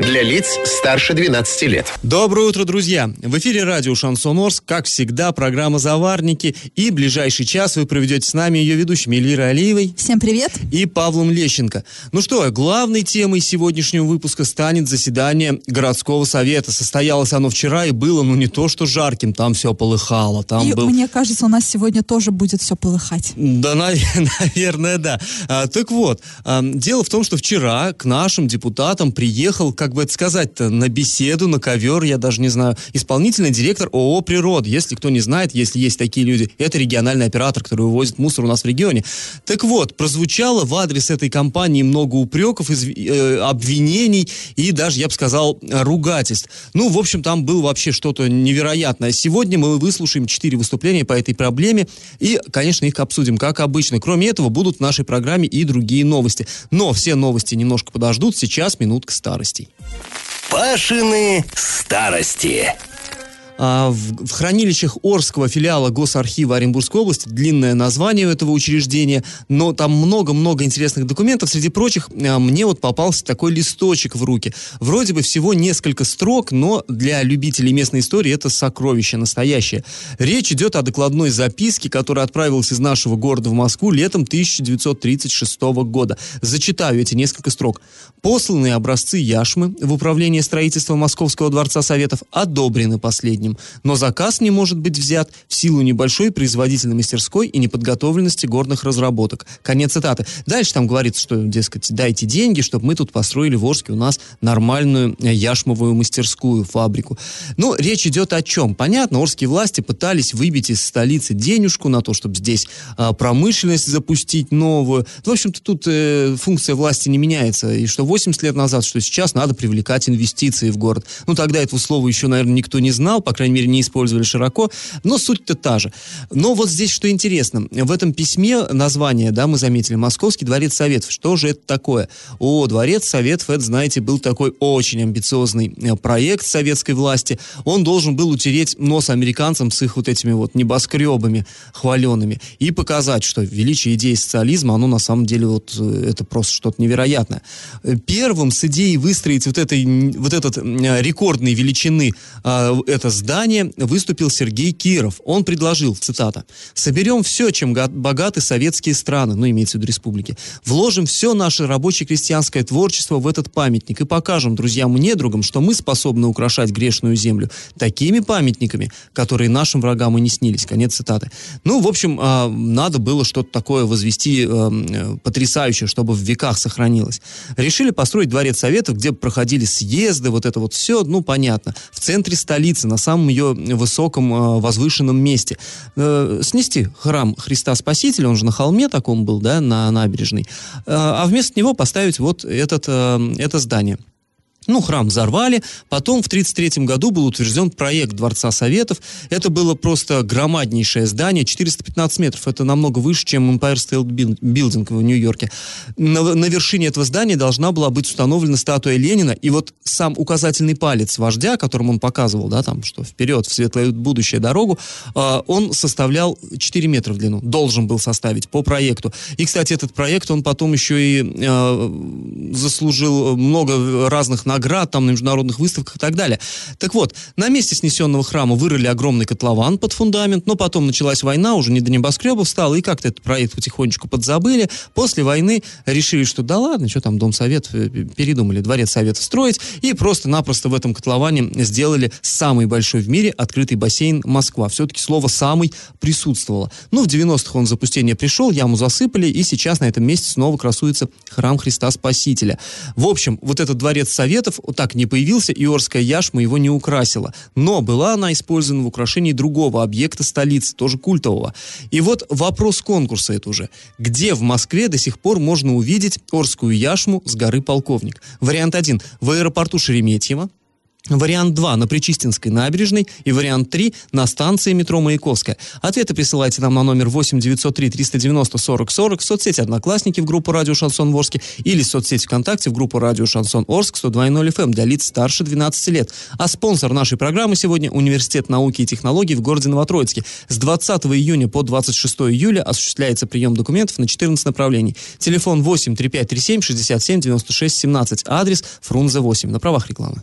Для лиц старше 12 лет. Доброе утро, друзья! В эфире радио Шансон Орск, как всегда, программа «Заварники». И ближайший час вы проведете с нами ее ведущими Эльвирой Алиевой. Всем привет! И Павлом Лещенко. Ну что, главной темой сегодняшнего выпуска станет заседание городского совета. Состоялось оно вчера и было, ну не то что жарким, там все полыхало. Там И был... мне кажется, у нас сегодня тоже будет все полыхать. Да, наверное, да. А, так вот, а, дело в том, что вчера к нашим депутатам приехал, как бы это сказать-то, на беседу, на ковер, я даже не знаю, исполнительный директор ООО «Природа». Если кто не знает, если есть такие люди, это региональный оператор, который вывозит мусор у нас в регионе. Так вот, прозвучало в адрес этой компании много упреков, изв... э, обвинений и даже, я бы сказал, ругательств. Ну, в общем, там было вообще что-то невероятное. Сегодня мы выслушаем четыре выступления по этой проблеме и, конечно, их обсудим, как обычно. Кроме этого, будут в нашей программе и другие новости. Но все новости немножко подождут. Сейчас минутка старостей. Пашины старости. А, в, хранилищах Орского филиала Госархива Оренбургской области, длинное название этого учреждения, но там много-много интересных документов. Среди прочих, а, мне вот попался такой листочек в руки. Вроде бы всего несколько строк, но для любителей местной истории это сокровище настоящее. Речь идет о докладной записке, которая отправилась из нашего города в Москву летом 1936 года. Зачитаю эти несколько строк. Посланные образцы яшмы в управление строительства Московского дворца Советов одобрены последним последним, но заказ не может быть взят в силу небольшой производительной мастерской и неподготовленности горных разработок. Конец цитаты. Дальше там говорится, что, дескать, дайте деньги, чтобы мы тут построили в Орске у нас нормальную э, яшмовую мастерскую, фабрику. Ну, речь идет о чем? Понятно, орские власти пытались выбить из столицы денежку на то, чтобы здесь э, промышленность запустить новую. В общем-то, тут э, функция власти не меняется. И что 80 лет назад, что сейчас надо привлекать инвестиции в город. Ну, тогда этого слова еще, наверное, никто не знал, по крайней мере, не использовали широко, но суть-то та же. Но вот здесь что интересно, в этом письме название, да, мы заметили, Московский дворец Советов. Что же это такое? О, дворец Советов, это, знаете, был такой очень амбициозный э, проект советской власти. Он должен был утереть нос американцам с их вот этими вот небоскребами хваленными и показать, что величие идеи социализма, оно на самом деле вот э, это просто что-то невероятное. Первым с идеей выстроить вот, этой, вот этот рекордной величины а, это здание выступил Сергей Киров. Он предложил, цитата, «Соберем все, чем богаты советские страны, ну, имеется в виду республики, вложим все наше рабоче-крестьянское творчество в этот памятник и покажем друзьям и недругам, что мы способны украшать грешную землю такими памятниками, которые нашим врагам и не снились». Конец цитаты. Ну, в общем, а, надо было что-то такое возвести э, потрясающее, чтобы в веках сохранилось. Решили построить дворец Советов, где проходили съезды, вот это вот все, ну, понятно. В центре столицы, на самом ее высоком э, возвышенном месте. Э, снести храм Христа Спасителя, он же на холме таком был, да, на набережной, э, а вместо него поставить вот этот, это здание. Ну, храм взорвали. Потом в 1933 году был утвержден проект Дворца Советов. Это было просто громаднейшее здание, 415 метров. Это намного выше, чем Empire State Building в Нью-Йорке. На, на вершине этого здания должна была быть установлена статуя Ленина. И вот сам указательный палец вождя, которым он показывал, да, там, что вперед, в светлое будущее дорогу, э, он составлял 4 метра в длину. Должен был составить по проекту. И, кстати, этот проект, он потом еще и э, заслужил много разных наград наград там на международных выставках и так далее. Так вот, на месте снесенного храма вырыли огромный котлован под фундамент, но потом началась война, уже не до небоскребов стало, и как-то этот проект потихонечку подзабыли. После войны решили, что да ладно, что там, Дом Совет, э, передумали Дворец Совета строить, и просто-напросто в этом котловане сделали самый большой в мире открытый бассейн Москва. Все-таки слово «самый» присутствовало. Ну, в 90-х он запустение пришел, яму засыпали, и сейчас на этом месте снова красуется храм Христа Спасителя. В общем, вот этот Дворец Совет Советов так не появился, и Орская яшма его не украсила. Но была она использована в украшении другого объекта столицы, тоже культового. И вот вопрос конкурса это уже. Где в Москве до сих пор можно увидеть Орскую яшму с горы Полковник? Вариант один. В аэропорту Шереметьево. Вариант 2 на Причистинской набережной и вариант 3 на станции метро Маяковская. Ответы присылайте нам на номер 8 903 390 40 40 в соцсети «Одноклассники» в группу «Радио Шансон Орске» или в соцсети ВКонтакте в группу «Радио Шансон Орск» 102.0 FM для лиц старше 12 лет. А спонсор нашей программы сегодня Университет науки и технологий в городе Новотроицке. С 20 июня по 26 июля осуществляется прием документов на 14 направлений. Телефон 8 3537 67 96 17. Адрес Фрунзе 8. На правах рекламы.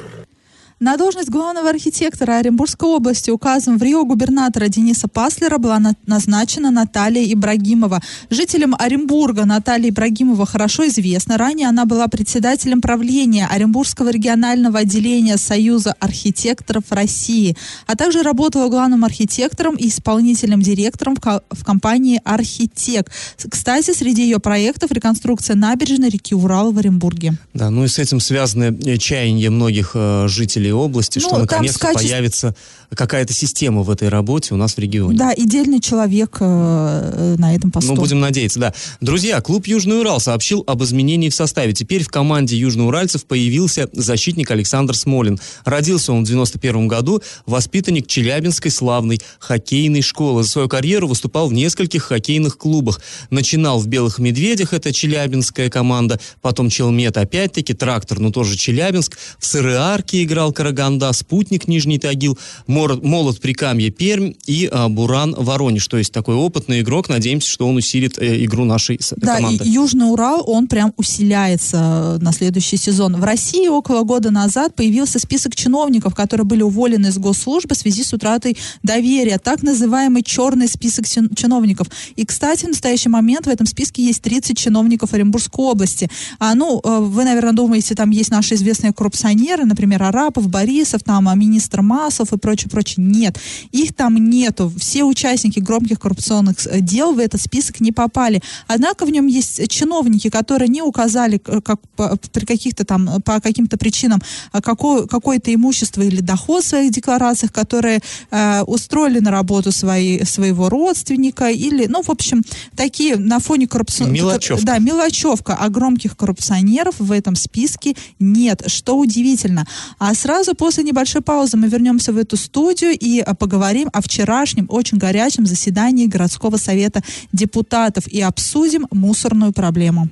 На должность главного архитектора Оренбургской области указом в Рио губернатора Дениса Паслера была на- назначена Наталья Ибрагимова. Жителям Оренбурга Наталья Ибрагимова хорошо известна. Ранее она была председателем правления Оренбургского регионального отделения Союза архитекторов России, а также работала главным архитектором и исполнительным директором в, ко- в компании «Архитек». Кстати, среди ее проектов реконструкция набережной реки Урал в Оренбурге. Да, ну и с этим связаны э, чаяния многих э, жителей области, Ну, что наконец-то с качеств- появится какая-то система в этой работе у нас в регионе. Да, и дельный человек э, на этом посту. Ну, будем надеяться, да. Друзья, клуб «Южный Урал» сообщил об изменении в составе. Теперь в команде южноуральцев появился защитник Александр Смолин. Родился он в 91 году, воспитанник Челябинской славной хоккейной школы. За свою карьеру выступал в нескольких хоккейных клубах. Начинал в «Белых медведях», это челябинская команда, потом «Челмет» опять-таки, «Трактор», ну тоже Челябинск. В «Сыроарке» играл Караганда, «Спутник» Нижний Тагил, «Мор- «Молот» Прикамье Пермь и а, «Буран» Воронеж. То есть такой опытный игрок. Надеемся, что он усилит э, игру нашей Да, команды. и Южный Урал, он прям усиляется э, на следующий сезон. В России около года назад появился список чиновников, которые были уволены из госслужбы в связи с утратой доверия. Так называемый черный список чин- чиновников. И, кстати, в настоящий момент в этом списке есть 30 чиновников Оренбургской области. А, ну, э, вы, наверное, думаете, там есть наши известные коррупционеры, например, Арапов, Борисов, там, а, министр Масов и прочее, прочее. Нет, их там нету. Все участники громких коррупционных э, дел в этот список не попали. Однако в нем есть чиновники, которые не указали к- как, по- при каких-то там, э, по каким-то причинам какое, какое-то имущество или доход в своих декларациях, которые э, устроили на работу свои, своего родственника или, ну, в общем, такие на фоне коррупционных... Мелочевка. Да, мелочевка, а громких коррупционеров в этом списке нет, что удивительно. А сразу после небольшой паузы мы вернемся в эту студию и а, поговорим о вчерашнем очень горячем заседании городского совета депутатов и обсудим мусорную проблему.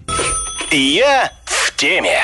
Я в теме.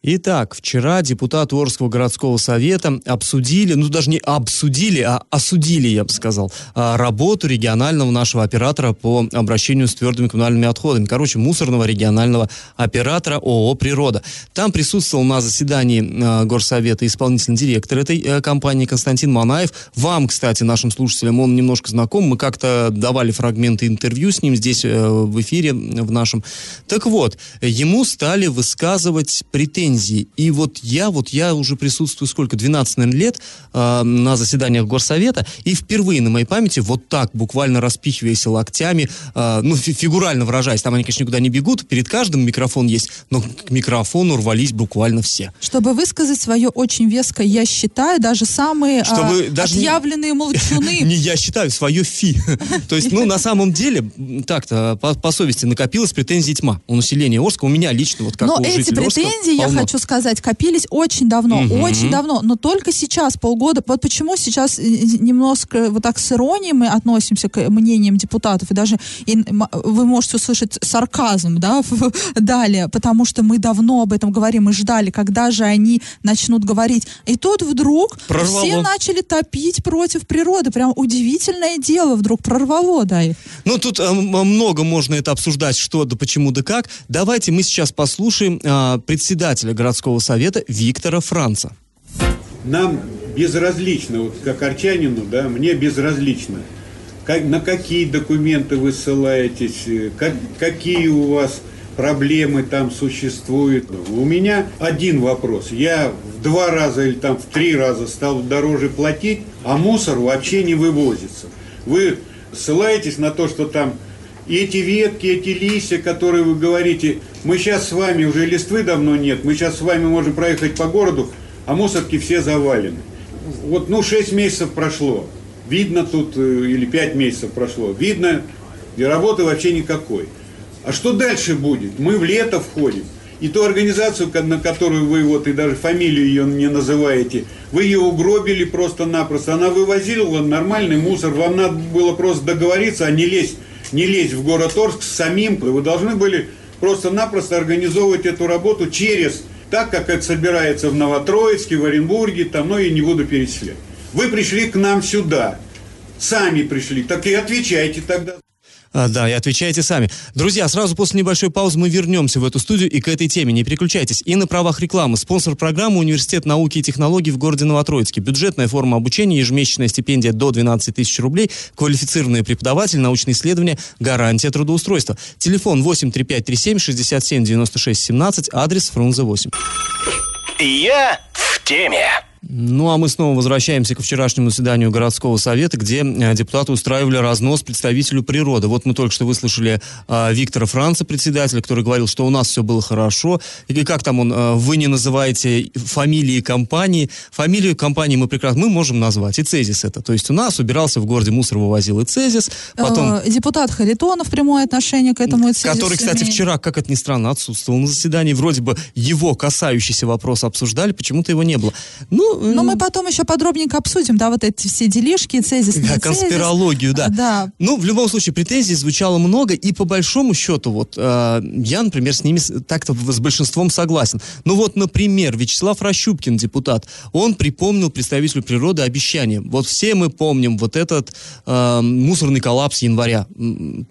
Итак, вчера депутаты Орского городского совета обсудили, ну даже не обсудили, а осудили, я бы сказал, а, работу регионального нашего оператора по обращению с твердыми коммунальными отходами. Короче, мусорного регионального оператора ООО «Природа». Там присутствовал на заседании а, горсовета исполнительный директор этой э, компании Константин Манаев. Вам, кстати, нашим слушателям, он немножко знаком. Мы как-то давали фрагменты интервью с ним здесь э, в эфире в нашем. Так вот, ему стали высказывать претензии. И вот я, вот я уже присутствую сколько, 12, наверное, лет э, на заседаниях горсовета, и впервые на моей памяти вот так, буквально распихиваясь локтями, э, ну, фи- фигурально выражаясь, там они, конечно, никуда не бегут, перед каждым микрофон есть, но к микрофону рвались буквально все. Чтобы высказать свое очень веское, я считаю, даже самые Чтобы а, даже не- отъявленные молчуны Не я считаю, свое фи. То есть, ну, на самом деле, так-то, по, совести накопилось претензий тьма. У населения Орска, у меня лично, вот как Но эти претензии, я. Хочу сказать, копились очень давно, Мгм. очень давно, но только сейчас, полгода. Вот почему сейчас э, немножко вот так с иронией мы относимся к мнениям депутатов, и даже и вы можете услышать сарказм, да, далее, потому что мы давно об этом говорим, мы ждали, когда же они начнут говорить. И тут вдруг Прорвало. все начали топить против природы. Прям удивительное дело вдруг прорвало, да, их. Ну, тут э, м- много можно это обсуждать, что да почему да как. Давайте мы сейчас послушаем а, председателя городского совета Виктора Франца. нам безразлично, вот как арчанину, да, мне безразлично, как, на какие документы вы ссылаетесь, э, как, какие у вас проблемы там существуют. У меня один вопрос. Я в два раза или там в три раза стал дороже платить, а мусор вообще не вывозится. Вы ссылаетесь на то, что там эти ветки, эти листья, которые вы говорите, мы сейчас с вами, уже листвы давно нет, мы сейчас с вами можем проехать по городу, а мусорки все завалены. Вот, ну, 6 месяцев прошло, видно тут, э, или 5 месяцев прошло, видно, и работы вообще никакой. А что дальше будет? Мы в лето входим. И ту организацию, на которую вы вот и даже фамилию ее не называете, вы ее угробили просто-напросто. Она вывозила нормальный мусор. Вам надо было просто договориться, а не лезть, не лезть в город Орск самим. Вы должны были просто-напросто организовывать эту работу через, так как это собирается в Новотроицке, в Оренбурге, там, ну и не буду перечислять. Вы пришли к нам сюда, сами пришли, так и отвечайте тогда. А, да, и отвечайте сами. Друзья, сразу после небольшой паузы мы вернемся в эту студию и к этой теме. Не переключайтесь. И на правах рекламы. Спонсор программы Университет науки и технологий в городе Новотроицке. Бюджетная форма обучения, ежемесячная стипендия до 12 тысяч рублей, квалифицированный преподаватель, научные исследования, гарантия трудоустройства. Телефон 83537 67 96 17, адрес Фрунзе 8. Я в теме. Ну, а мы снова возвращаемся к вчерашнему заседанию городского совета, где э, депутаты устраивали разнос представителю природы. Вот мы только что выслушали э, Виктора Франца, председателя, который говорил, что у нас все было хорошо. Или как там он, э, вы не называете фамилии компании. Фамилию компании мы прекрасно, мы можем назвать. И Цезис это. То есть у нас убирался в городе мусор, вывозил и Цезис. Потом Э, Депутат Харитонов прямое отношение к этому. который, кстати, имеет. вчера, как это ни странно, отсутствовал на заседании. Вроде бы его касающийся вопрос обсуждали, почему-то его не было. Ну, Но мы потом еще подробненько обсудим, да, вот эти все делишки, цезис, не Да, цезис. конспирологию, да. Да. Ну, в любом случае, претензий звучало много, и по большому счету, вот, э, я, например, с ними так-то с большинством согласен. Ну вот, например, Вячеслав Рощупкин, депутат, он припомнил представителю природы обещание. Вот все мы помним вот этот э, мусорный коллапс января.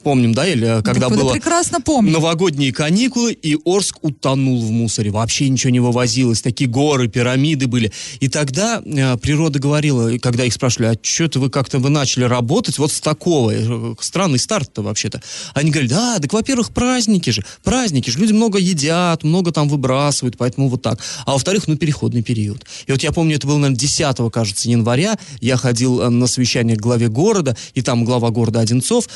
Помним, да, или э, когда Да, было... прекрасно помню. Новогодние каникулы, и Орск утонул в мусоре. Вообще ничего не вывозилось. Такие горы, пирамиды были. И тогда э, природа говорила, и когда их спрашивали, а что это вы как-то вы начали работать вот с такого? Э, Странный старт-то вообще-то. Они говорили, да, так, во-первых, праздники же. Праздники же. Люди много едят, много там выбрасывают, поэтому вот так. А во-вторых, ну, переходный период. И вот я помню, это было, наверное, 10, кажется, января. Я ходил э, на совещание к главе города, и там глава города Одинцов,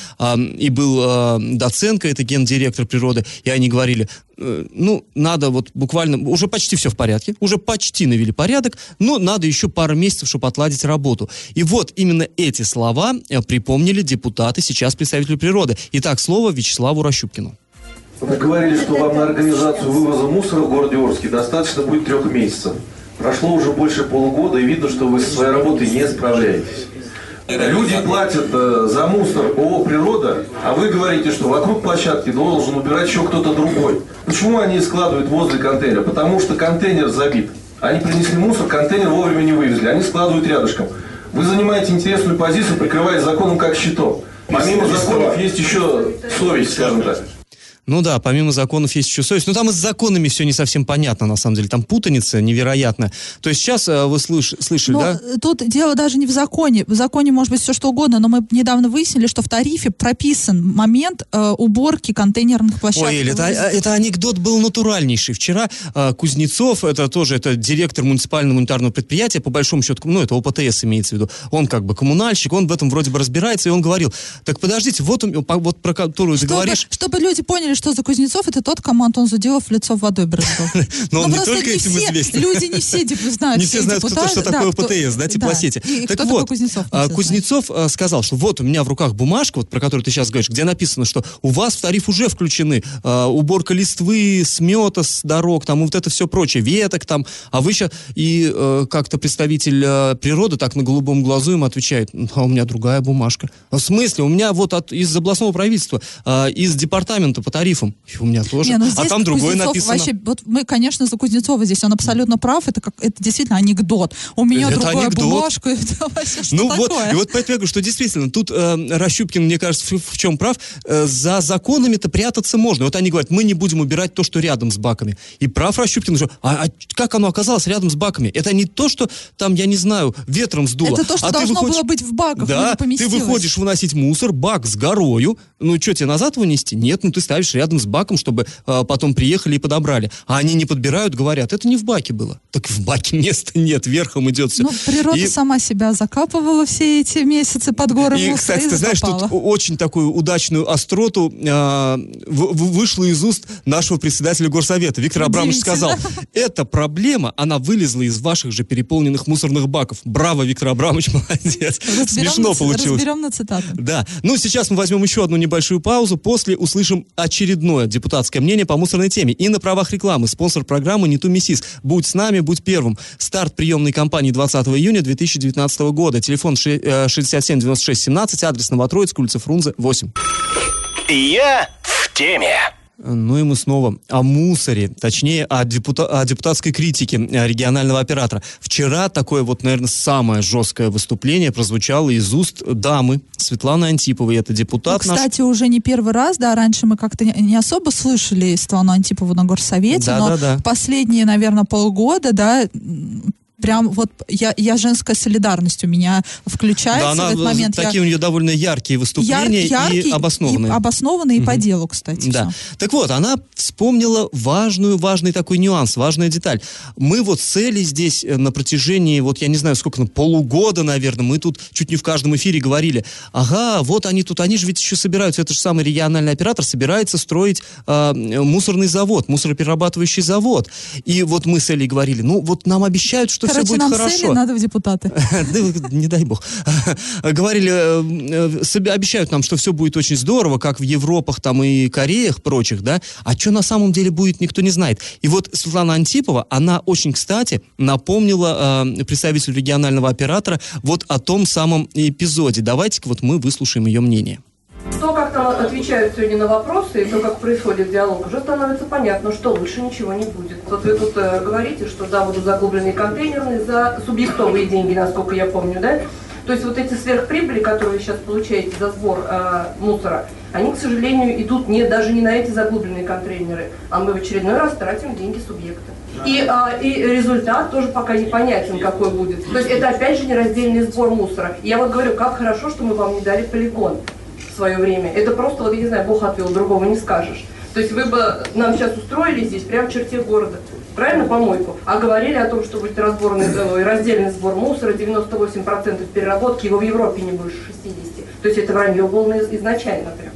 и был Доценко, это гендиректор природы, и они говорили, ну, надо вот буквально, уже почти все в порядке, уже почти навели порядок, но надо еще пару месяцев, чтобы отладить работу. И вот именно эти слова э, припомнили депутаты, сейчас представители природы. Итак, слово Вячеславу Рощупкину. Вы говорили, что вам на организацию вывоза мусора в городе Орске достаточно будет трех месяцев. Прошло уже больше полугода, и видно, что вы со своей работой не справляетесь. Люди платят э, за мусор ООО «Природа», а вы говорите, что вокруг площадки должен убирать еще кто-то другой. Почему они складывают возле контейнера? Потому что контейнер забит. Они принесли мусор, контейнер вовремя не вывезли, они складывают рядышком. Вы занимаете интересную позицию, прикрываясь законом как щитом. Помимо законов есть еще совесть, скажем так. Ну да, помимо законов есть еще совесть. Но там и с законами все не совсем понятно, на самом деле. Там путаница невероятная. То есть сейчас э, вы слыш- слышали, Но да? э, тут дело даже не в законе. В законе может быть все что угодно, но мы недавно выяснили, что в тарифе прописан момент э, уборки контейнерных площадок. Ой, Эль, это, а, это анекдот был натуральнейший. Вчера э, Кузнецов, это тоже это директор муниципального унитарного предприятия, по большому счету, ну, это ОПТС имеется в виду, он как бы коммунальщик, он в этом вроде бы разбирается, и он говорил, так подождите, вот, вот про которую ты Чтобы, говоришь, чтобы люди поняли, что за Кузнецов, это тот, кому Антон Зудилов лицо водой брызгал. но он Ну, не только этим известен. Люди не все деп- знают. Не все знают, что такое ПТС, да, теплосети. И так вот, Кузнецов? не а, а, сказал, что вот у меня в руках бумажка, вот про которую ты сейчас говоришь, где написано, что у вас в тариф уже включены а, уборка листвы, смета с дорог, там вот это все прочее, веток там, а вы сейчас и э, как-то представитель э, природы так на голубом глазу им отвечает, «Ну, а у меня другая бумажка. «А В смысле? У меня вот от, из областного правительства, из департамента по тарифам, И у меня тоже, Не, ну а там другое Кузнецов написано. Вообще, вот мы, конечно, за Кузнецова здесь, он абсолютно прав, это, как, это действительно анекдот. У меня Это другая анекдот. бумажка, это вообще что Ну такое? вот, и вот поэтому я говорю, что действительно, тут э, Рощупкин, мне кажется, в, в чем прав, э, за законами-то прятаться можно. Вот они говорят, мы не будем убирать то, что рядом с баками. И прав Рощупкин, что, а, а как оно оказалось рядом с баками? Это не то, что там, я не знаю, ветром сдуло. Это то, что а должно выходишь- было быть в баках, Да, не ты выходишь выносить мусор, бак с горою. Ну что, тебе назад его нести? Нет, ну ты ставишь рядом с баком, чтобы э, потом приехали и подобрали. А они не подбирают, говорят, это не в баке было. Так в баке места нет, верхом идет все. Ну, природа сама себя закапывала все эти месяцы под горы И, мусора кстати, и ты знаешь, тут очень такую удачную остроту в- вышло из уст нашего председателя горсовета. Виктор Абрамович сказал, эта проблема, она вылезла из ваших же переполненных мусорных баков. Браво, Виктор Абрамович, молодец. Разберем Смешно на получилось. Разберем на цитаты. Да. Ну, сейчас мы возьмем еще одну небольшую паузу. После услышим очередной очередное депутатское мнение по мусорной теме. И на правах рекламы. Спонсор программы «Не ту миссис». Будь с нами, будь первым. Старт приемной кампании 20 июня 2019 года. Телефон ши- э, 67 96 17, адрес Новотроицк, улица Фрунзе, 8. Я в теме. Ну и мы снова о мусоре, точнее о, депута- о депутатской критике э, регионального оператора. Вчера такое вот, наверное, самое жесткое выступление прозвучало из уст дамы Светланы Антиповой. Это Ну, депутат наш. кстати, уже не первый раз, да, раньше мы как-то не- особо слышали Светлану Антипову на горсовете, Да, но да, да. последние, наверное, полгода, да, прям вот я, я женская солидарность у меня включается Да, она, в этот момент. Я- такие у нее довольно яркие выступления яр- яркий и обоснованные. И обоснованные и по делу, кстати. Да. всё. Так вот, она вспомнила важную, важный такой нюанс, важную деталь. Мы вот цели здесь э, на протяжении, вот я не знаю, сколько, на полугода, наверное, мы тут чуть не в каждом эфире говорили, ага, вот они тут, они же ведь еще собираются, это же самый региональный оператор собирается строить э, мусорный завод, мусороперерабатывающий завод. И вот мы с Элей говорили, ну вот нам обещают, что все будет нам хорошо. цели надо в депутаты. Да, не дай бог. Говорили, э, э, обещают нам, что все будет очень здорово, как в Европах там и Кореях прочих, да, а что на самом деле будет, никто не знает. И вот Светлана Антипова, она очень, кстати, напомнила э, представителю регионального оператора вот о том самом эпизоде. Давайте-ка вот мы выслушаем ее мнение. То, как там отвечают сегодня на вопросы, и то, как происходит диалог, уже становится понятно, что лучше ничего не будет. Вот вы тут э, говорите, что да, будут заглубленные контейнерные за субъектовые деньги, насколько я помню, да? То есть вот эти сверхприбыли, которые вы сейчас получаете за сбор э, мусора, они, к сожалению, идут не, даже не на эти заглубленные контейнеры, а мы в очередной раз тратим деньги субъекта. И, а, и результат тоже пока непонятен, какой будет. То есть это опять же нераздельный сбор мусора. И я вот говорю, как хорошо, что мы вам не дали полигон свое время. Это просто, вот я не знаю, Бог отвел, другого не скажешь. То есть вы бы нам сейчас устроили здесь, прямо в черте города. Правильно, помойку? А говорили о том, что будет разборный, э, раздельный сбор мусора, 98% переработки, его в Европе не больше 60. То есть это вранье было из- изначально прям.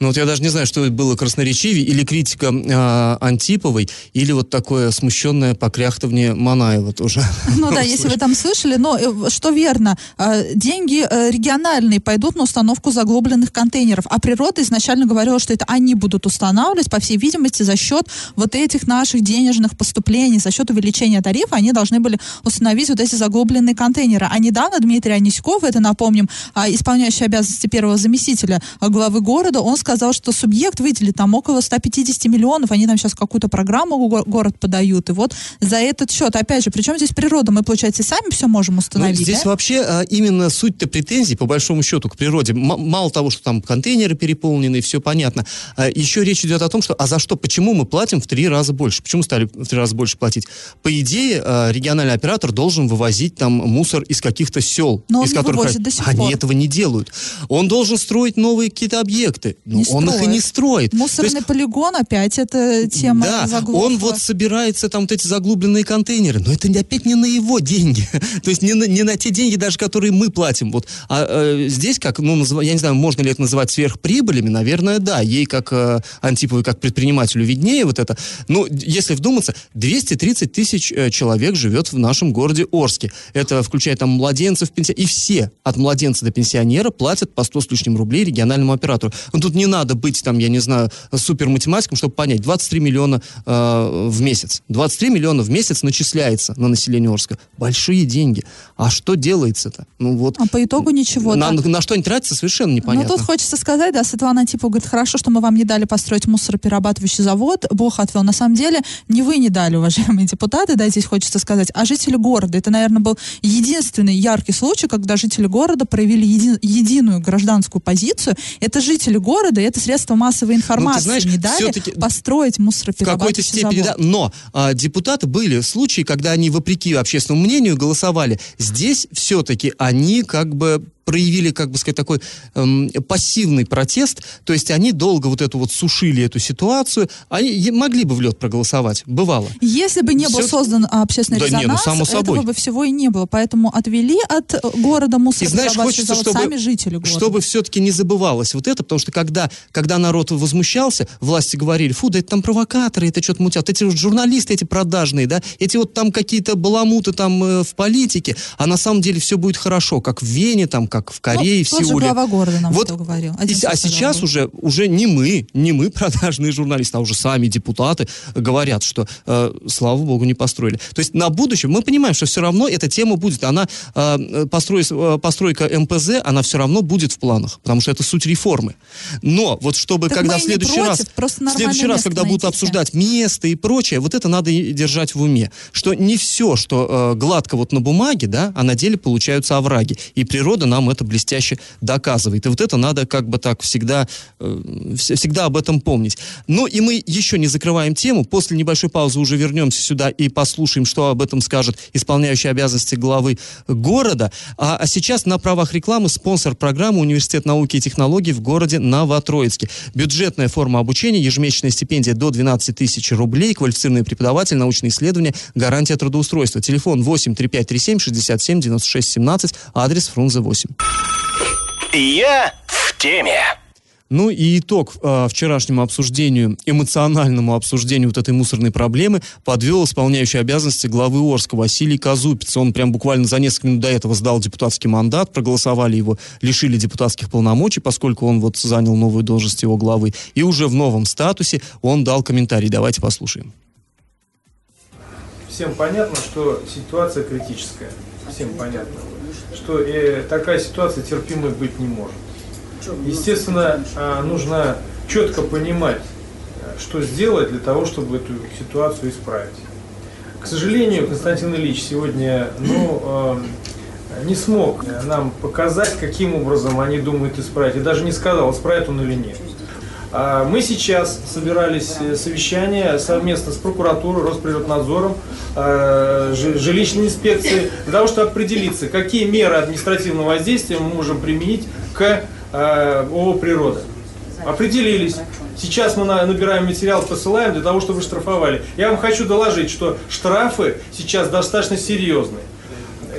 Ну вот я даже не знаю, что было красноречивее, или критика э, Антиповой, или вот такое смущенное покряхтывание Манаева тоже. Ну да, если вы там слышали, но э, что верно, э, деньги э, региональные пойдут на установку заглубленных контейнеров, а природа изначально говорила, что это они будут устанавливать, по всей видимости, за счет вот этих наших денежных поступлений, за счет увеличения тарифа, они должны были установить вот эти заглубленные контейнеры. А недавно Дмитрий Аниськов, это напомним, а, исполняющий обязанности первого заместителя а, главы города, он сказал, что субъект выделит там около 150 миллионов, они там сейчас какую-то программу го- город подают, и вот за этот счет, опять же, причем здесь природа, мы, получается, сами все можем Ну, установить, здесь да? вообще а, именно суть-то претензий, по большому счету, к природе. М- мало того, что там контейнеры переполнены, все понятно. а, еще речь идет о том, что а за что, почему мы платим в три раза больше? Почему стали в три раза больше платить? По идее, а, региональный оператор должен вывозить там мусор из каких-то сел. Но из которых Они пор. этого не делают. Он должен строить новые какие-то объекты. Но Не он их и не строит. То Мусорный есть полигон опять это тема да, заглохла. он вот собирается там вот эти заглубленные контейнеры, но это опять не на его деньги, то есть не на, не на те деньги даже, которые мы платим. Вот. А э, здесь как, ну, называ- я не знаю, можно ли это называть сверхприбылями, наверное, да, ей как э, Антиповой, как предпринимателю виднее вот это. Ну, если вдуматься, 230 тысяч э, человек живет в нашем городе Орске. Это включая там младенцев, пенсионеров, и все от младенца до пенсионера платят по 100 с лишним рублей региональному оператору. Ну, тут не надо быть там, я не знаю, супер математиком, чтобы понять, 23 миллиона э, в месяц. 23 миллиона в месяц начисляется на население Орска. Большие деньги. А что делается-то? Ну вот. А по итогу ничего. на, да. на что они тратятся, совершенно непонятно. Ну, тут хочется сказать, да, Светлана Антипова говорит, хорошо, что мы вам не дали построить мусороперерабатывающий завод, Бог отвел. На самом деле, не вы не дали, уважаемые депутаты, да, здесь хочется сказать, а жители города. Это, наверное, был единственный яркий случай, когда жители города проявили еди- единую гражданскую позицию. Это жители города, и это средства массовой информации Ну, знаешь, не дали построить В какой-то степени, завод. да. Но а, депутаты были случаи, когда они, вопреки общественному мнению, голосовали. Здесь все-таки они как бы проявили, как бы сказать, такой эм, пассивный протест, то есть они долго вот эту вот сушили эту ситуацию, они могли бы в лед проголосовать, бывало. Если бы не был Всё- создан общественный Да не, ну, резонанс, само собой. этого бы всего и не было. Поэтому отвели от э, города мусор И знаешь, хочется, чтобы, сами жители города. чтобы все-таки не забывалось вот это, потому что когда, когда народ возмущался, власти говорили, фу, да это там провокаторы, это что-то мутят, эти вот журналисты эти продажные, да, эти вот там какие-то баламуты там э, в политике, а на самом деле все будет хорошо, как в Вене, там, как в Корее, ну, в тот же Сеуле. глава города нам Вот говорил. и- а сейчас уже, уже не мы, не мы, продажные журналисты, а уже сами депутаты говорят, что, э, слава богу, не построили. То есть на будущее мы понимаем, что все равно эта тема будет, она, э, построй- э, постройка МПЗ, она все равно будет в планах, потому что это суть реформы. Но вот чтобы, Так когда в следующий против, раз, в следующий раз, когда будут найдите. обсуждать место и прочее, вот это надо держать в уме, что не все, что э, гладко вот на бумаге, да, а на деле получаются овраги. И природа нам это блестяще доказывает. И вот это надо как бы так всегда, э, вс- всегда об этом помнить. Ну и мы еще не закрываем тему. После небольшой паузы уже вернемся сюда и послушаем, что об этом скажет исполняющий обязанности главы города. А, а сейчас на правах рекламы спонсор программы Университет науки и технологий в городе Новотроицке. Бюджетная форма обучения, ежемесячная стипендия до 12 тысяч рублей, квалифицированный преподаватель, научные исследования, гарантия трудоустройства. Телефон 8 3537 67 96 17, адрес Фрунзе 8. Я в теме. Ну и итог э, вчерашнему обсуждению, эмоциональному обсуждению вот этой мусорной проблемы подвел исполняющий обязанности главы Орска Василий Казупец. Он прям буквально за несколько минут до этого сдал депутатский мандат, проголосовали его, лишили депутатских полномочий, поскольку он вот занял новую должность его главы. И уже в новом статусе он дал комментарий. Давайте послушаем. Всем понятно, что ситуация критическая. Всем понятно, что э, такая ситуация терпимой быть не может. Естественно, а, нужно четко понимать, э, что сделать для того, чтобы эту ситуацию исправить. К сожалению, Константин Ильич сегодня ну, э, не смог нам показать, каким образом они думают исправить. И даже не сказал, исправит он или нет. А Мы сейчас собирались э, совещание совместно с прокуратурой, Росприроднадзором, э, жи- жилищной инспекцией, для того, чтобы определиться, какие меры административного воздействия мы можем применить к э, ООО «Природа». Определились. Сейчас мы на- набираем материал, посылаем для того, чтобы штрафовали. Я вам хочу доложить, что штрафы сейчас достаточно серьезные.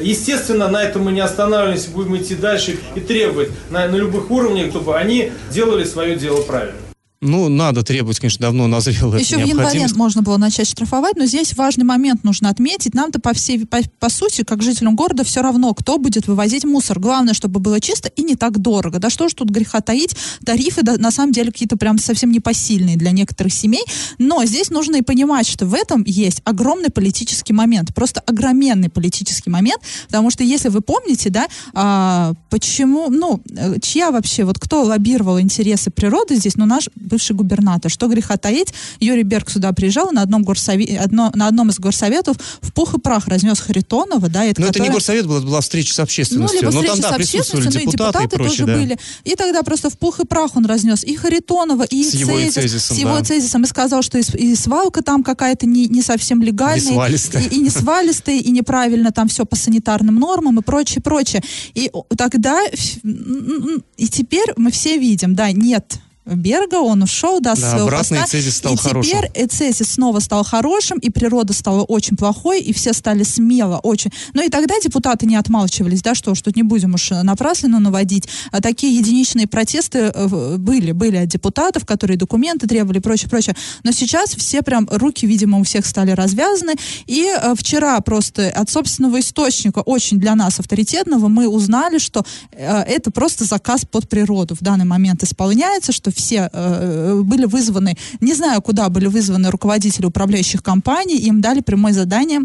Естественно, на этом мы не останавливаемся, будем идти дальше и требовать на, на любых уровнях, чтобы они делали свое дело правильно. Ну, надо требовать, конечно, давно назрела эта Еще в январе можно было начать штрафовать, но здесь важный момент нужно отметить. Нам-то по всей, по, по сути, как жителям города, все равно, кто будет вывозить мусор. Главное, чтобы было чисто и не так дорого. Да что ж тут греха таить? Тарифы, да, на самом деле, какие-то прям совсем непосильные для некоторых семей. Но здесь нужно и понимать, что в этом есть огромный политический момент. Просто огроменный политический момент. Потому что, если вы помните, да, а, почему, ну, э, чья вообще, вот кто лоббировал интересы природы здесь? Ну, наш бывший губернатор. Что греха таить, Юрий Берг сюда приезжал на одном, горсове- одно, на одном из горсоветов в пух и прах разнес Харитонова, да, это Но это не горсовет был, это была встреча с ну, общественностью. либо Но там, встреча да, с присутствовали общественностью, ну и депутаты, и прочее, тоже да. были. И тогда просто в пух и прах он разнес и Харитонова, и С его Цезис, Цезисом, с его да. Цезисом, и сказал, что и, свалка там какая-то не, не совсем легальная. Не свалистая. И, и не свалистая, и неправильно там все по санитарным нормам и прочее, прочее. И тогда, и теперь мы все видим, да, нет Берга, он ушел, да, Да, своего обратно, поста. Цезис стал и хорошим. теперь э, Цезис снова стал хорошим, и природа стала очень плохой, и все стали смело очень. Но и тогда депутаты не отмалчивались, да, что тут не будем уж напраслину наводить. А такие единичные протесты э, были, были от депутатов, которые документы требовали и прочее, прочее. Но сейчас все прям руки, видимо, у всех стали развязаны. И э, вчера просто от собственного источника, очень для нас авторитетного, мы узнали, что э, это просто заказ под природу в данный момент исполняется, что все э, были вызваны, не знаю, куда были вызваны руководители управляющих компаний, им дали прямое задание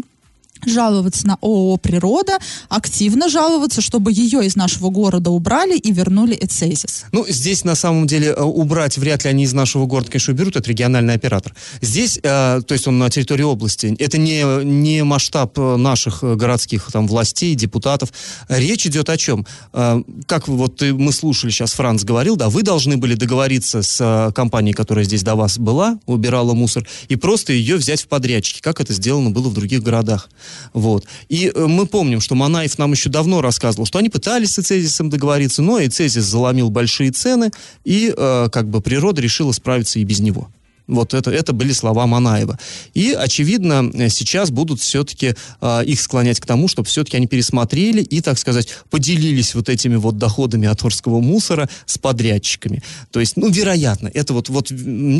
жаловаться на ООО «Природа», активно жаловаться, чтобы ее из нашего города убрали и вернули Эцезис. Ну, здесь на самом деле э, убрать вряд ли они из нашего города, конечно, уберут, это региональный оператор. Здесь, э, то есть он на территории области, это не, не масштаб э, наших э, городских там властей, депутатов. Речь идет о чем? Э, как вот мы слушали сейчас, Франц говорил, да, вы должны были договориться с компанией, которая здесь до вас была, убирала мусор, и просто ее взять в подрядчики, как это сделано было в других городах. Вот. И э, мы помним, что Манаев нам еще давно рассказывал, что они пытались с Эцезисом договориться, но Эцезис заломил большие цены, и э, как бы природа решила справиться и без него. Вот это, это были слова Манаева. И, очевидно, э, сейчас будут все-таки э, их склонять к тому, чтобы все-таки они пересмотрели и, так сказать, поделились вот этими вот доходами от Орского мусора с подрядчиками. То есть, ну, вероятно, это вот, вот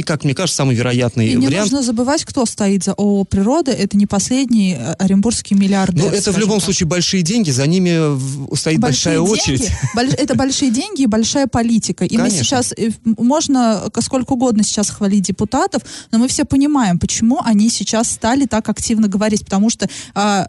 как мне кажется, самый вероятный И не вариант. нужно забывать, кто стоит за ООО «Природа». Это не последний э, оренбургский миллиардер. Ну, это в любом так. случае большие деньги, за ними в- стоит большая деньги, очередь. боль- это большие деньги и большая политика. И мы Конечно. сейчас, э, можно сколько угодно сейчас хвалить депутатов, но мы все понимаем, почему они сейчас стали так активно говорить. Потому что э,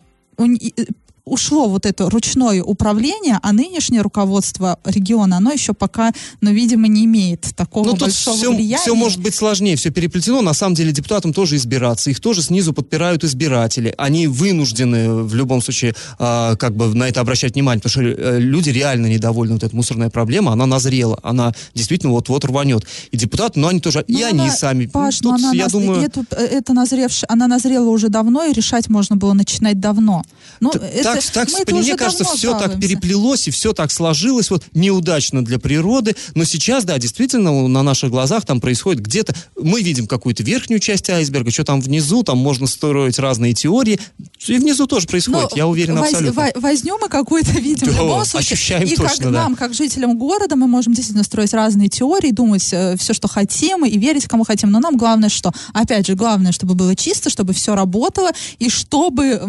ушло вот это ручное управление, а нынешнее руководство региона, оно еще пока, ну, видимо, не имеет такого Ну, тут большого все, влияния. все может быть сложнее, все переплетено. На самом деле депутатам тоже избираться. Их тоже снизу подпирают избиратели. Они вынуждены в любом случае а, как бы на это обращать внимание, потому что э, люди реально недовольны. Вот эта мусорная проблема, она назрела. Она действительно вот-вот рванет. И депутаты, ну, они тоже, и Ну, они она- сами. Паш, Ну, ну, тут, она, я наз- думаю... эту- э, это назревшая, она назрела уже давно, и решать можно было начинать давно. Ну, это- так, так, мы мне кажется, все так жалуемся. переплелось и все так сложилось, вот неудачно для природы, но сейчас, да, действительно, на наших глазах там происходит где-то, мы видим какую-то верхнюю часть айсберга, что там внизу, там можно строить разные теории, и внизу тоже происходит, Ну, я уверен воз- абсолютно. во- Возню мы какую-то видим в Да, любом случае. ощущаем и точно, как да. нам, как жителям города, мы можем действительно строить разные теории, думать все, что хотим, и верить кому хотим. Но нам главное что? Опять же, главное, чтобы было чисто, чтобы все работало, и чтобы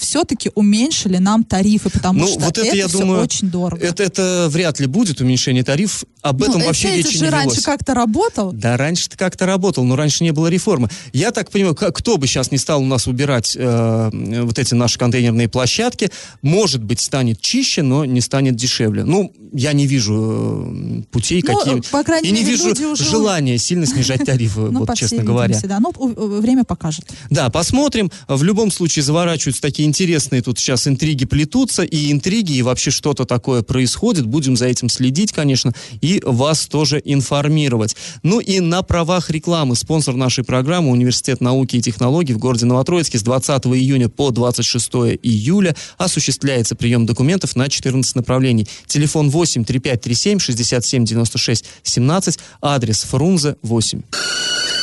все-таки уменьшили нам тарифы, потому Ну, что вот это, это, я всё думаю, очень дорого. Это, это вряд ли будет уменьшение тарифов, об этом ну, вообще речи же не раньше велось. как-то работал. Да, раньше ты как-то работал, но раньше не было реформы. Я так понимаю, кто бы сейчас не стал у нас убирать э, вот эти наши контейнерные площадки, может быть, станет чище, но не станет дешевле. Ну, я не вижу э, путей Ну, какие по крайней И не вижу уже- желания сильно снижать тарифы, Ну, вот честно говоря. да. Ну, время покажет. Да, посмотрим. В любом случае заворачиваются такие интересные тут сейчас интриги плетутся, и интриги, и вообще что-то такое происходит. Будем за этим следить, конечно, и вас тоже информировать. Ну и на правах рекламы спонсор нашей программы Университет науки и технологий в городе Новотроицке с 20 июня по 26 июля осуществляется прием документов на 14 направлений. Телефон 8 3537 67 96 17, адрес Фрунзе 8.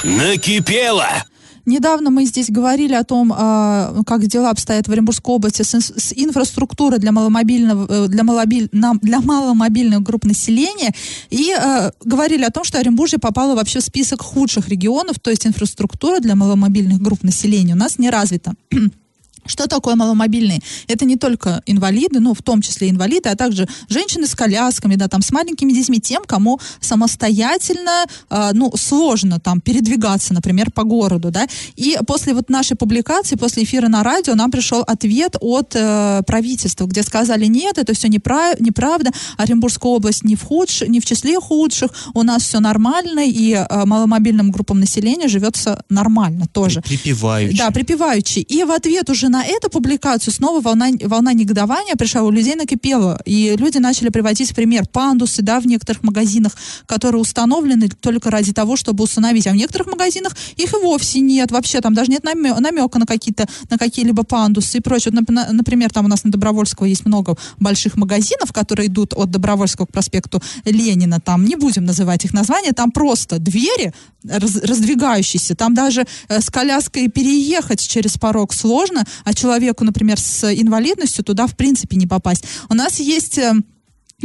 Накипело! Недавно мы здесь говорили о том, а, как дела обстоят в Оренбургской области с, ин- с инфраструктурой для маломобильного, э, для, малобиль- для маломобильных групп населения и э, говорили о том, что Оренбуржье попало вообще в список худших регионов, то есть инфраструктура для маломобильных групп населения у нас не развита. Что такое маломобильные? Это не только инвалиды, ну, в том числе инвалиды, а также женщины с колясками, да, там, с маленькими детьми, тем, кому самостоятельно, э, ну, сложно там передвигаться, например, по городу, да. И после вот нашей публикации, после эфира на радио, нам пришел ответ от э, правительства, где сказали, нет, это все неправ- неправда, Оренбургская область не в, худш... не в числе худших, у нас все нормально, и э, маломобильным группам населения живется нормально тоже. Припеваючи. Да, припеваючи. И в ответ уже на эту публикацию снова волна, волна негодования пришла, у людей накипела. И люди начали приводить в пример пандусы, да, в некоторых магазинах, которые установлены только ради того, чтобы установить. А в некоторых магазинах их и вовсе нет. Вообще там даже нет намека, на какие-то, на какие-либо пандусы и прочее. Вот, нап- например, там у нас на Добровольского есть много больших магазинов, которые идут от Добровольского к проспекту Ленина. Там не будем называть их названия, там просто двери раз- раздвигающиеся. Там даже э, с коляской переехать через порог сложно, а человеку, например, с инвалидностью туда в принципе не попасть. У нас есть э,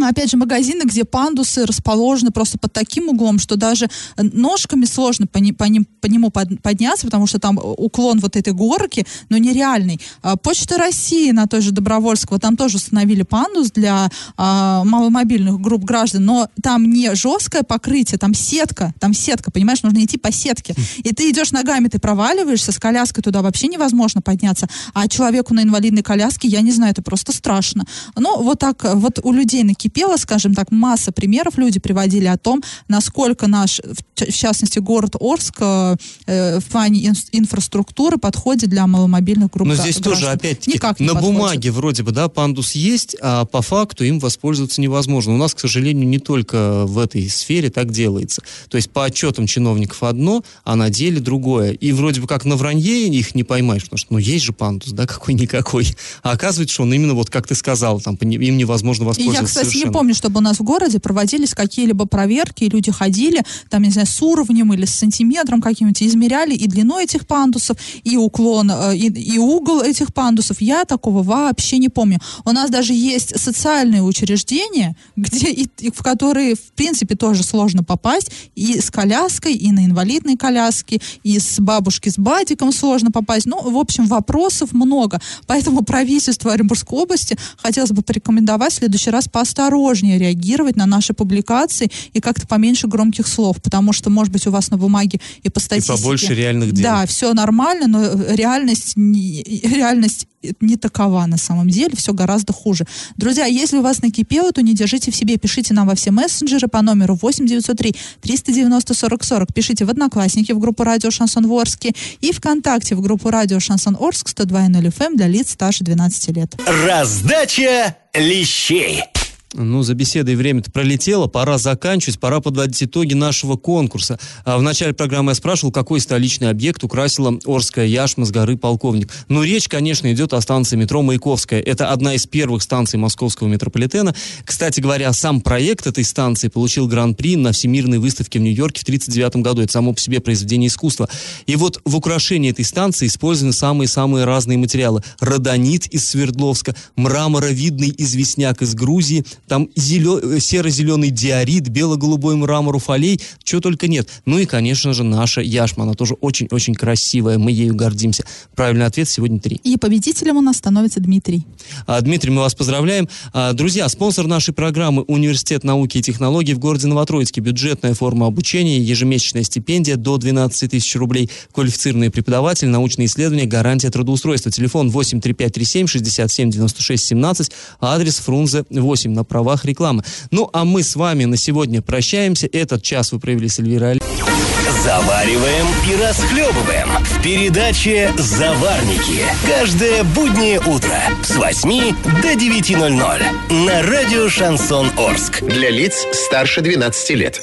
опять же, магазины, где пандусы расположены просто под таким углом, что даже ножками сложно по, ни- по ним, по нему под- подняться, потому что там уклон вот этой горки, ну, нереальный. А, Почта России на той же Добровольского, там тоже установили пандус для а, маломобильных групп граждан, но там не жесткое покрытие, там сетка, там сетка, понимаешь, нужно идти по сетке. И ты идешь ногами, ты проваливаешься, с коляской туда вообще невозможно подняться, а человеку на инвалидной коляске, я не знаю, это просто страшно. Ну, вот так, вот у людей накипело, скажем так, масса примеров люди приводили о том, насколько наш, в частности, город Орск э, э, в плане ин- инфраструктуры подходит для маломобильных групп Но здесь тоже, граждан. опять-таки, Никак на подходит. бумаге вроде бы, да, пандус есть, а по факту им воспользоваться невозможно. У нас, к сожалению, не только в этой сфере так делается. То есть по отчетам чиновников одно, а на деле другое. И вроде бы как на вранье их не поймаешь, потому что, ну, есть же пандус, да, какой-никакой. А оказывается, что он именно вот, как ты сказал, там, им невозможно И я, воспользоваться кстати, совершенно. помню, чтобы у нас в городе проводились какие-либо проверки, и люди ходили, там, не знаю, с уровнем или с сантиметром каким-нибудь, измеряли и длину этих пандусов, и уклон, э, и, и угол этих пандусов. Я такого вообще не помню. У нас даже есть социальные учреждения, где и, и в которые, в принципе, тоже сложно попасть, и с коляской, и на инвалидной коляске, и с бабушки с бадиком сложно попасть. Ну, в общем, вопросов много. Поэтому правительство Оренбургской области хотелось бы порекомендовать в следующий раз поосторожнее реагировать на наши публикации и как-то поменьше громких слов, потому что, может быть, у вас на бумаге и по статистике... побольше реальных дел. Да, все нормально, но реальность, не- реальность не такова на самом деле, все гораздо хуже. Друзья, если у вас накипело, то не держите в себе, пишите нам во все мессенджеры по номеру 8903 390 40 40, пишите в Одноклассники в группу Радио Шансон Орске и ВКонтакте в группу Радио Шансон Орск 102.0 FM эм для лиц старше 12 лет. Раздача лещей. Ну, за беседой время-то пролетело, пора заканчивать, пора подводить итоги нашего конкурса. А в начале программы я спрашивал, какой столичный объект украсила Орская яшма с горы Полковник. Ну, речь, конечно, идет о станции метро Маяковская. Это одна из первых станций московского метрополитена. Кстати говоря, сам проект этой станции получил гран-при на Всемирной выставке в Нью-Йорке в 1939 году. Это само по себе произведение искусства. И вот в украшении этой станции использованы самые-самые разные материалы. Родонит из Свердловска, мраморовидный известняк из Грузии, там зелё- серо-зеленый диорит, бело-голубой мрамор уфалей, чего только нет. Ну и, конечно же, наша яшма, она тоже очень-очень красивая, мы ею гордимся. Правильный ответ сегодня три. И победителем у нас становится Дмитрий. А, Дмитрий, мы вас поздравляем. А, Друзья, спонсор нашей программы Университет науки и технологий в городе Новотроицке. Бюджетная форма обучения, ежемесячная стипендия до 12 тысяч рублей, квалифицированный преподаватель, научные исследования, гарантия трудоустройства. Телефон 83537 67 96 17, адрес Фрунзе 8 на правах рекламы. Ну, а мы с вами на сегодня прощаемся. Этот час вы провели с Эльвирой Али- Завариваем и расхлебываем в передаче «Заварники». Каждое буднее утро с 8 до 9.00 на радио «Шансон Орск». Для лиц старше 12 лет.